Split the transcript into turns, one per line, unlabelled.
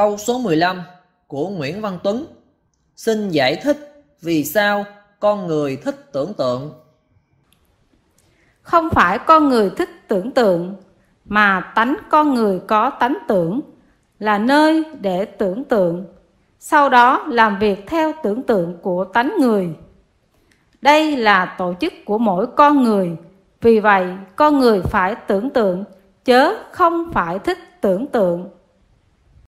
Câu số 15 của Nguyễn Văn Tuấn. Xin giải thích vì sao con người thích tưởng tượng.
Không phải con người thích tưởng tượng, Mà tánh con người có tánh tưởng, Là nơi để tưởng tượng. Sau đó làm việc theo tưởng tượng của tánh người. Đây là tổ chức của mỗi con người, Vì vậy con người phải tưởng tượng, Chớ không phải thích tưởng tượng.